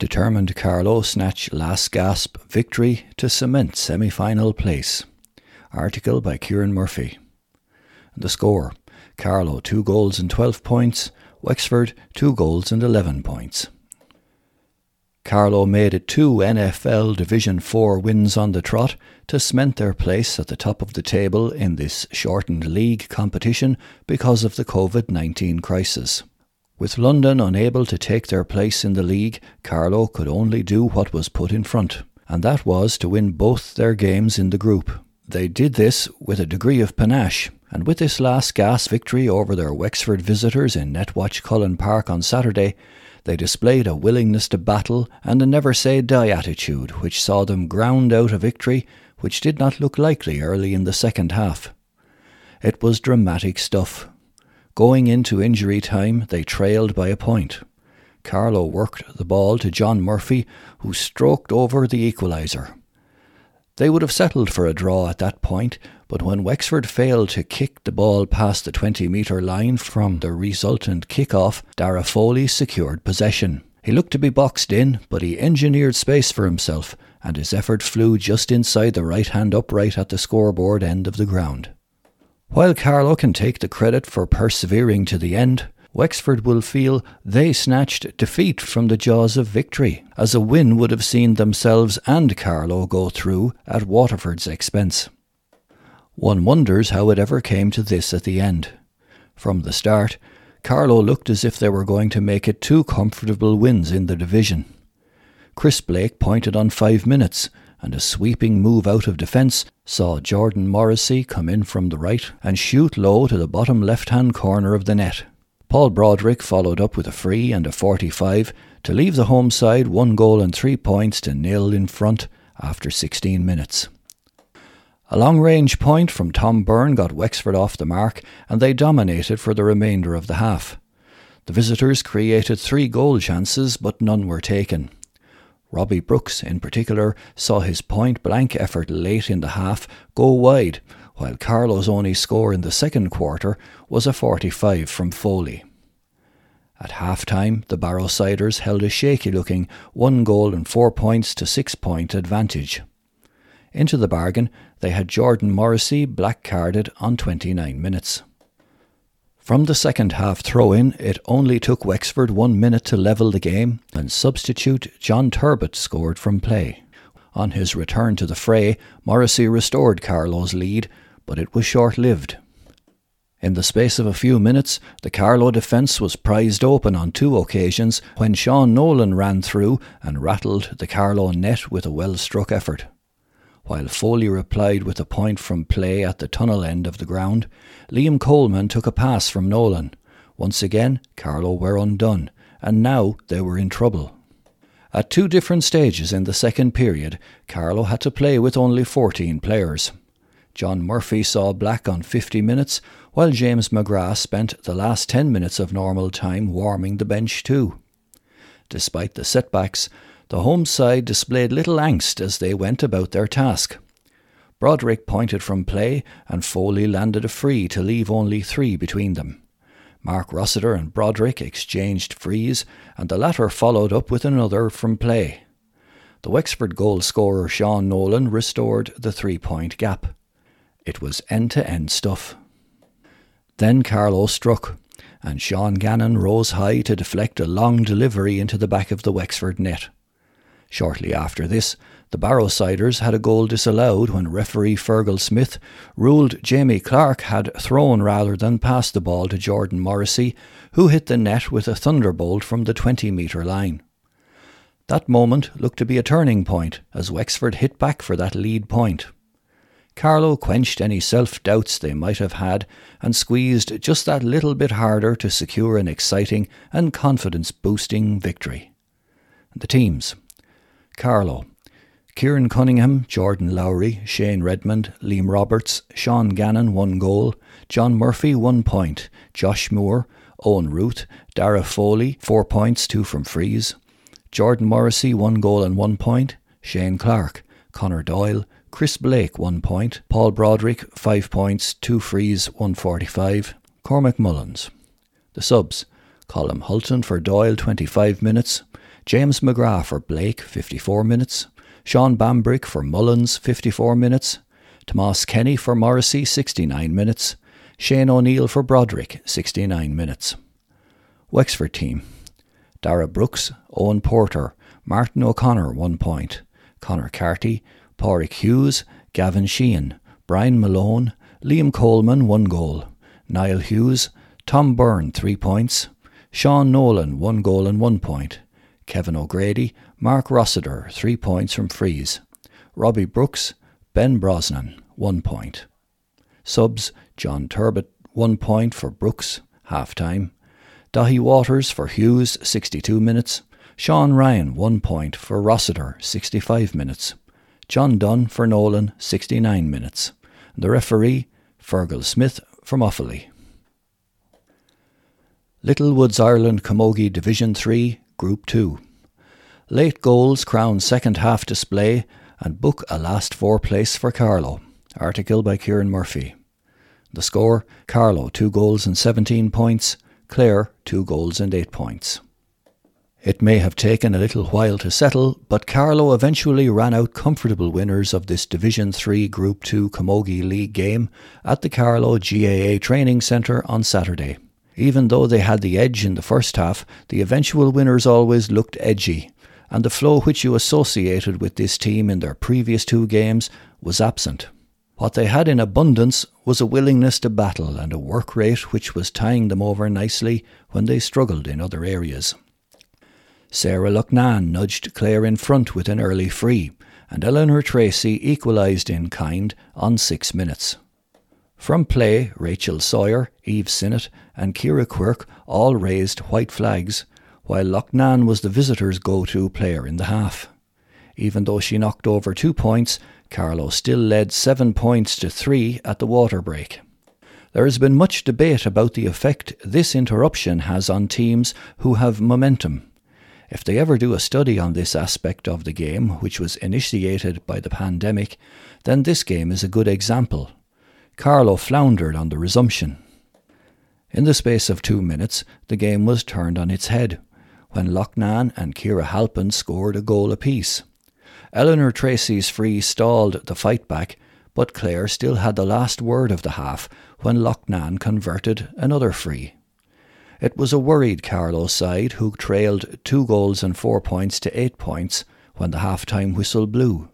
determined Carlow snatch last gasp victory to cement semi final place. Article by Kieran Murphy. The score Carlow 2 goals and 12 points, Wexford 2 goals and 11 points. Carlow made it two NFL Division 4 wins on the trot to cement their place at the top of the table in this shortened league competition because of the COVID 19 crisis. With London unable to take their place in the league, Carlow could only do what was put in front, and that was to win both their games in the group. They did this with a degree of panache, and with this last gas victory over their Wexford visitors in Netwatch Cullen Park on Saturday, they displayed a willingness to battle and a never say die attitude which saw them ground out a victory which did not look likely early in the second half. It was dramatic stuff. Going into injury time, they trailed by a point. Carlow worked the ball to John Murphy, who stroked over the equaliser. They would have settled for a draw at that point, but when Wexford failed to kick the ball past the 20 metre line from the resultant kick-off, Dara Foley secured possession. He looked to be boxed in, but he engineered space for himself, and his effort flew just inside the right hand upright at the scoreboard end of the ground. While Carlow can take the credit for persevering to the end, Wexford will feel they snatched defeat from the jaws of victory, as a win would have seen themselves and Carlow go through at Waterford's expense. One wonders how it ever came to this at the end. From the start, Carlow looked as if they were going to make it two comfortable wins in the division. Chris Blake pointed on five minutes, and a sweeping move out of defence saw Jordan Morrissey come in from the right and shoot low to the bottom left hand corner of the net. Paul Broderick followed up with a free and a 45 to leave the home side one goal and three points to nil in front after 16 minutes. A long range point from Tom Byrne got Wexford off the mark and they dominated for the remainder of the half. The visitors created three goal chances but none were taken. Robbie Brooks, in particular, saw his point blank effort late in the half go wide while Carlow's only score in the second quarter was a 45 from Foley. At half time, the Barrowsiders held a shaky looking one goal and four points to six point advantage. Into the bargain, they had Jordan Morrissey black carded on 29 minutes. From the second half throw in, it only took Wexford one minute to level the game, and substitute John Turbot scored from play. On his return to the fray, Morrissey restored Carlow's lead but it was short lived. In the space of a few minutes, the Carlow defence was prized open on two occasions when Sean Nolan ran through and rattled the Carlow net with a well struck effort. While Foley replied with a point from play at the tunnel end of the ground, Liam Coleman took a pass from Nolan. Once again, Carlow were undone, and now they were in trouble. At two different stages in the second period, Carlow had to play with only 14 players. John Murphy saw black on 50 minutes, while James McGrath spent the last 10 minutes of normal time warming the bench too. Despite the setbacks, the home side displayed little angst as they went about their task. Broderick pointed from play, and Foley landed a free to leave only three between them. Mark Rossiter and Broderick exchanged frees, and the latter followed up with another from play. The Wexford goal scorer Sean Nolan restored the three point gap. It was end to end stuff. Then Carlow struck, and Sean Gannon rose high to deflect a long delivery into the back of the Wexford net. Shortly after this, the Barrowsiders had a goal disallowed when referee Fergal Smith ruled Jamie Clark had thrown rather than passed the ball to Jordan Morrissey, who hit the net with a thunderbolt from the 20 metre line. That moment looked to be a turning point as Wexford hit back for that lead point. Carlow quenched any self doubts they might have had and squeezed just that little bit harder to secure an exciting and confidence boosting victory. The teams Carlow, Kieran Cunningham, Jordan Lowry, Shane Redmond, Liam Roberts, Sean Gannon, one goal, John Murphy, one point, Josh Moore, Owen Root, Dara Foley, four points, two from frees, Jordan Morrissey, one goal and one point, Shane Clark, Connor Doyle, Chris Blake, one point. Paul Broderick, five points, two frees, 145. Cormac Mullins. The subs Colm Hulton for Doyle, 25 minutes. James McGrath for Blake, 54 minutes. Sean Bambrick for Mullins, 54 minutes. Tomas Kenny for Morrissey, 69 minutes. Shane O'Neill for Broderick, 69 minutes. Wexford team. Dara Brooks, Owen Porter, Martin O'Connor, 1 point. Connor Carty, Pádraig Hughes, Gavin Sheehan, Brian Malone, Liam Coleman, 1 goal. Niall Hughes, Tom Byrne, 3 points. Sean Nolan, 1 goal and 1 point. Kevin O'Grady, Mark Rossiter, 3 points from frees. Robbie Brooks, Ben Brosnan, 1 point. Subs John Turbot, 1 point for Brooks, half time. Dahi Waters for Hughes, 62 minutes. Sean Ryan, 1 point for Rossiter, 65 minutes. John Dunn for Nolan, 69 minutes. The referee, Fergal Smith from Offaly. Littlewoods Ireland Camogie Division 3, Group 2. Late goals crown second half display and book a last four place for Carlow. Article by Kieran Murphy. The score Carlow 2 goals and 17 points, Clare 2 goals and 8 points. It may have taken a little while to settle, but Carlow eventually ran out comfortable winners of this Division 3 Group 2 Camogie League game at the Carlow GAA Training Centre on Saturday. Even though they had the edge in the first half, the eventual winners always looked edgy, and the flow which you associated with this team in their previous two games was absent. What they had in abundance was a willingness to battle and a work rate which was tying them over nicely when they struggled in other areas. Sarah Loughnane nudged Clare in front with an early free, and Eleanor Tracy equalised in kind on six minutes. From play, Rachel Sawyer, Eve Sinnott, and Kira Quirk all raised white flags, while Loughnane was the visitors' go to player in the half. Even though she knocked over two points, Carlow still led seven points to three at the water break. There has been much debate about the effect this interruption has on teams who have momentum. If they ever do a study on this aspect of the game, which was initiated by the pandemic, then this game is a good example. Carlow floundered on the resumption. In the space of two minutes, the game was turned on its head, when Loughnane and Kira Halpin scored a goal apiece. Eleanor Tracy's free stalled the fight back, but Clare still had the last word of the half when Loughnane converted another free. It was a worried Carlow side who trailed two goals and four points to eight points when the half time whistle blew.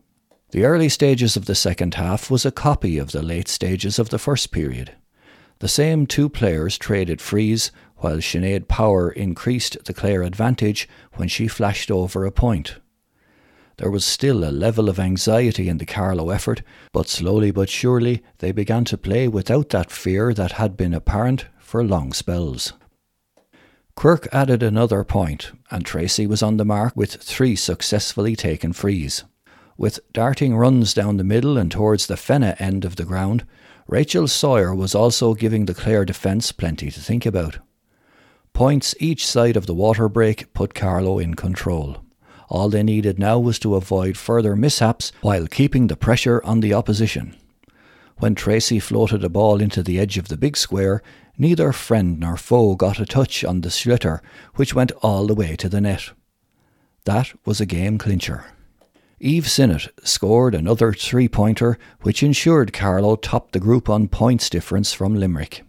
The early stages of the second half was a copy of the late stages of the first period. The same two players traded frees, while Sinead Power increased the Clare advantage when she flashed over a point. There was still a level of anxiety in the Carlow effort, but slowly but surely they began to play without that fear that had been apparent for long spells. Quirk added another point, and Tracy was on the mark with three successfully taken frees. With darting runs down the middle and towards the Fenagh end of the ground, Rachel Sawyer was also giving the Clare defence plenty to think about. Points each side of the water break put Carlow in control. All they needed now was to avoid further mishaps while keeping the pressure on the opposition. When Tracy floated a ball into the edge of the big square, neither friend nor foe got a touch on the sliotar, which went all the way to the net. That was a game clincher. Eve Sinnott scored another three pointer, which ensured Carlow topped the group on points difference from Limerick.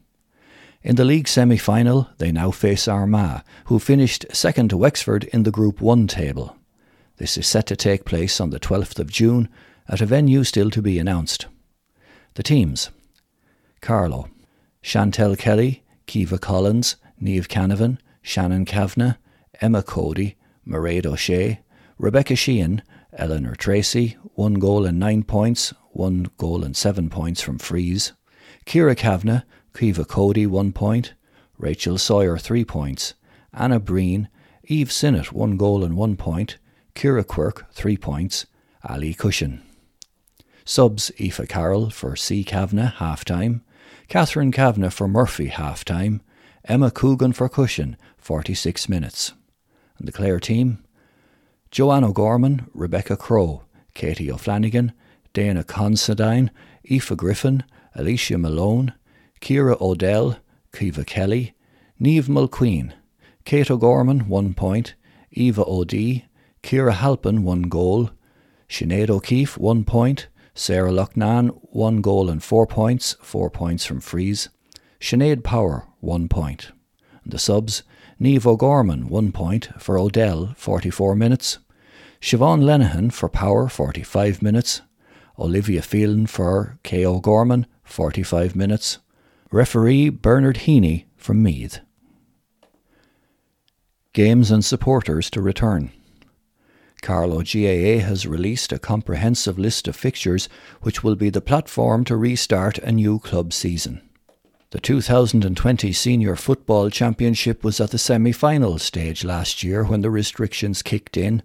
In the league semi final, they now face Armagh, who finished second to Wexford in the Group 1 table. This is set to take place on the 12th of June at a venue still to be announced. The teams Carlow, Chantel Kelly, Kiva Collins, Neve Canavan, Shannon Kavanagh, Emma Cody, Mairead O'Shea, Rebecca Sheehan, Eleanor Tracy, one goal and nine points, one goal and seven points from frees. Kira Kavanagh, Kiva Cody, one point. Rachel Sawyer, three points. Anna Breen, Eve Sinnott, one goal and one point. Kira Quirk, 3 points, Ali Cushion. Subs Aoife Carroll for C. Kavanagh, half time, Catherine Kavanagh for Murphy, half time, Emma Coogan for Cushion, 46 minutes. And the Clare team Joanne O'Gorman, Rebecca Crow, Katie O'Flanagan, Dana Considine, Aoife Griffin, Alicia Malone, Kira Odell, Kiva Kelly, Neve Mulqueen, Kate O'Gorman, 1 point, Eva O'D, Kira Halpin, one goal, Sinead O'Keefe, one point, Sarah Loughnane, one goal and four points, four points from frees, Sinead Power, one point. The subs, Neve O'Gorman, one point, for Odell, 44 minutes, Siobhan Lenihan for Power, 45 minutes, Olivia Phelan for K. O'Gorman, 45 minutes, referee Bernard Heaney from Meath. Games and supporters to return. Carlow GAA has released a comprehensive list of fixtures which will be the platform to restart a new club season. The 2020 Senior Football Championship was at the semi final stage last year when the restrictions kicked in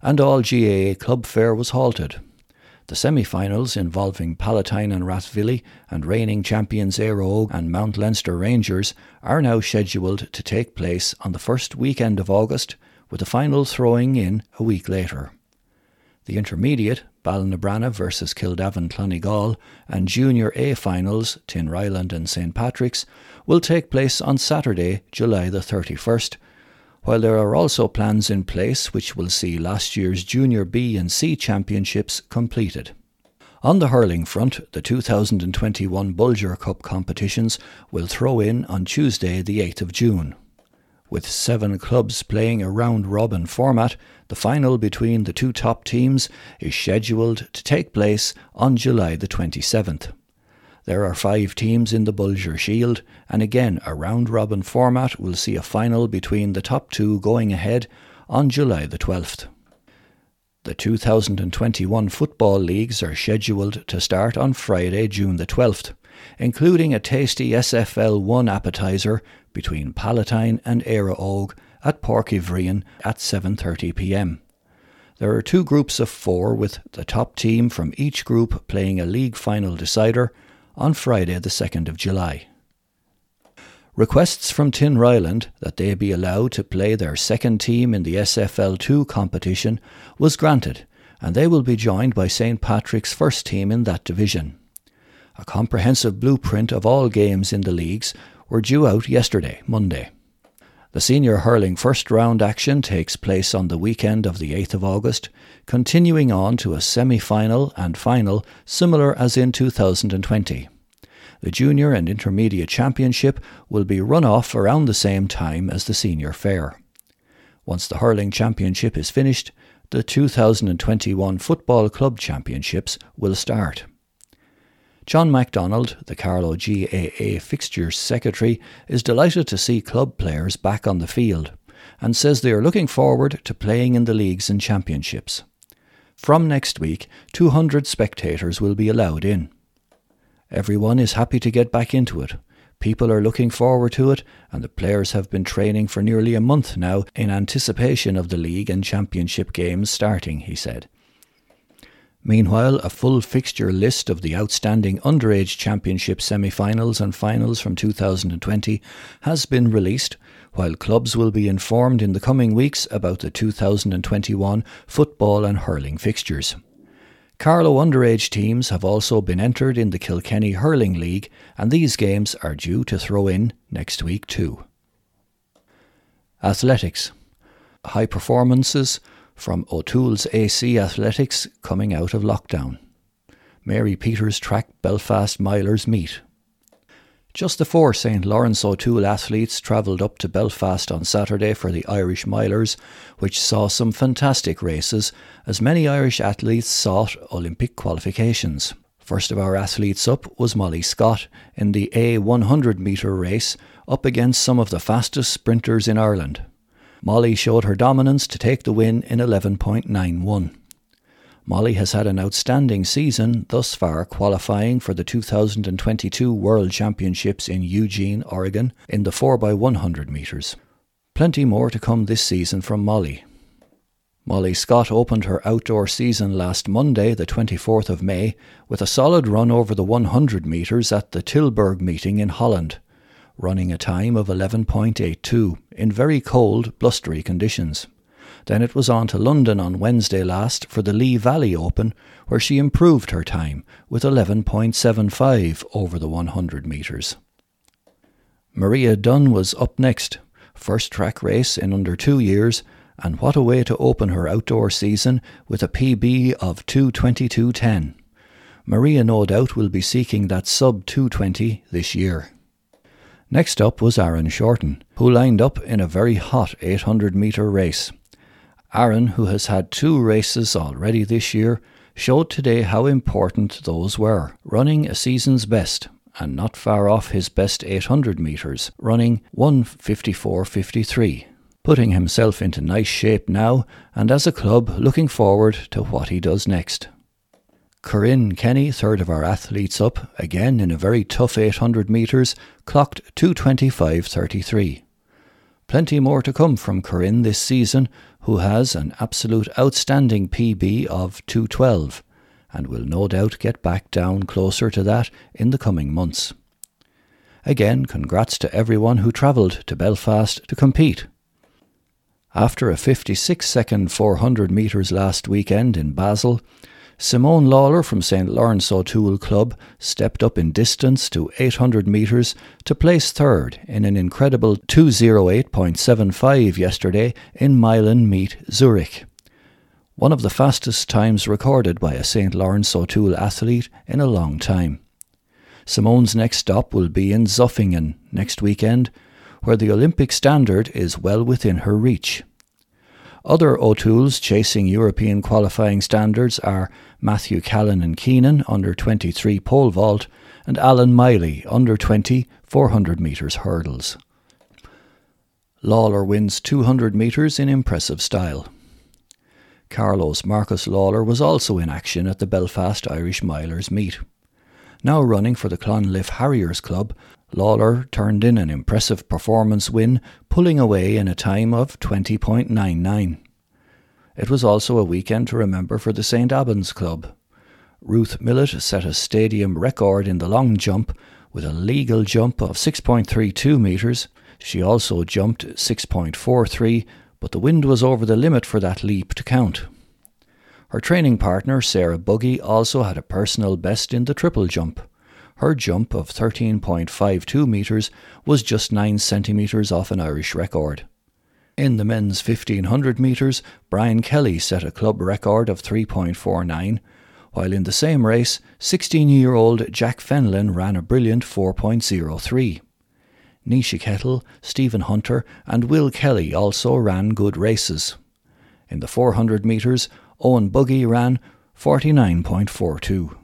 and all GAA club fare was halted. The semi finals involving Palatine and Rathvilly and reigning champions Óg and Mount Leinster Rangers are now scheduled to take place on the first weekend of August, with the final throwing in a week later. The intermediate, Ballinabranna versus Kildavin Clonegal, and Junior A finals, Tin Tinryland and St Patrick's, will take place on Saturday, July the 31st, while there are also plans in place which will see last year's Junior B and C championships completed. On the hurling front, the 2021 Bulger Cup competitions will throw in on Tuesday, the 8th of June. With seven clubs playing a round robin format, the final between the two top teams is scheduled to take place on July the 27th. There are five teams in the Bulger Shield, and again a round robin format will see a final between the top two going ahead on July the 12th. The 2021 football leagues are scheduled to start on Friday, June the 12th, including a tasty SFL 1 appetizer between Palatine and Éire Óg at Uí at 7:30 p.m. There are two groups of 4 with the top team from each group playing a league final decider on Friday, the 2nd of July. Requests from Tinryland that they be allowed to play their second team in the SFL2 competition was granted, and they will be joined by St Patrick's first team in that division. A comprehensive blueprint of all games in the leagues were due out yesterday, Monday. The senior hurling first round action takes place on the weekend of the 8th of August, continuing on to a semi final and final similar as in 2020. The junior and intermediate championship will be run off around the same time as the senior fair. Once the hurling championship is finished, the 2021 Football Club Championships will start. John MacDonald, the Carlow GAA Fixtures Secretary, is delighted to see club players back on the field and says they are looking forward to playing in the leagues and championships. From next week, 200 spectators will be allowed in. Everyone is happy to get back into it. People are looking forward to it, and the players have been training for nearly a month now in anticipation of the league and championship games starting, he said. Meanwhile, a full fixture list of the outstanding Underage Championship semi finals and finals from 2020 has been released, while clubs will be informed in the coming weeks about the 2021 football and hurling fixtures. Carlow underage teams have also been entered in the Kilkenny Hurling League, and these games are due to throw in next week too. Athletics. High performances from O'Toole's AC Athletics coming out of lockdown. Mary Peters Track Belfast Milers meet. Just before St Lawrence O'Toole athletes travelled up to Belfast on Saturday for the Irish Milers, which saw some fantastic races, as many Irish athletes sought Olympic qualifications. First of our athletes up was Molly Scott in the A 100 metre race, up against some of the fastest sprinters in Ireland. Molly showed her dominance to take the win in 11.91. Molly has had an outstanding season thus far, qualifying for the 2022 World Championships in Eugene, Oregon, in the 4x100 metres. Plenty more to come this season from Molly. Molly Scott opened her outdoor season last Monday, the 24th of May, with a solid run over the 100 metres at the Tilburg meeting in Holland running a time of 11.82 in very cold, blustery conditions. Then it was on to London on Wednesday last for the Lee Valley Open, where she improved her time with 11.75 over the 100 metres. Maria Dunn was up next, first track race in under two years, And what a way to open her outdoor season with a PB of 222.10. Maria no doubt will be seeking that sub 220 this year. Next up was Aaron Shorten, who lined up in a very hot 800 metre race. Aaron, who has had two races already this year, showed today how important those were, running a season's best and not far off his best 800 metres, running 154.53, putting himself into nice shape now and as a club looking forward to what he does next. Corinne Kenny, third of our athletes up, again in a very tough 800 metres, clocked 225.33. Plenty more to come from Corinne this season, who has an absolute outstanding PB of 212 and will no doubt get back down closer to that in the coming months. Again, congrats to everyone who travelled to Belfast to compete. After a 56 second 400 metres last weekend in Basel, Simone Lawler from St Lawrence O'Toole Club stepped up in distance to 800 metres to place third in an incredible 208.75 yesterday in Milan Meet Zurich one of the fastest times recorded by a St. Lawrence O'Toole athlete in a long time. Simone's next stop will be in Zofingen next weekend, where the Olympic standard is well within her reach. Other O'Tooles chasing European qualifying standards are Matthew Callan and Keenan under 23 pole vault and Alan Miley under 20 400 metres hurdles. Lawler wins 200 metres in impressive style. Carlow's Marcus Lawler was also in action at the Belfast Irish Milers meet. Now running for the Clonliffe Harriers Club, Lawler turned in an impressive performance win, pulling away in a time of 20.99. It was also a weekend to remember for the St Albans Club. Ruth Millett set a stadium record in the long jump with a legal jump of 6.32 metres. She also jumped 6.43 but the wind was over the limit for that leap to count. Her training partner, Sarah Buggy, also had a personal best in the triple jump. Her jump of 13.52 metres was just 9 centimetres off an Irish record. In the men's 1500 metres, Brian Kelly set a club record of 3.49, while in the same race, 16 year old Jack Fenlon ran a brilliant 4.03. Nisha Kettle, Stephen Hunter, and Will Kelly also ran good races. In the 400 metres, Owen Buggy ran 49.42.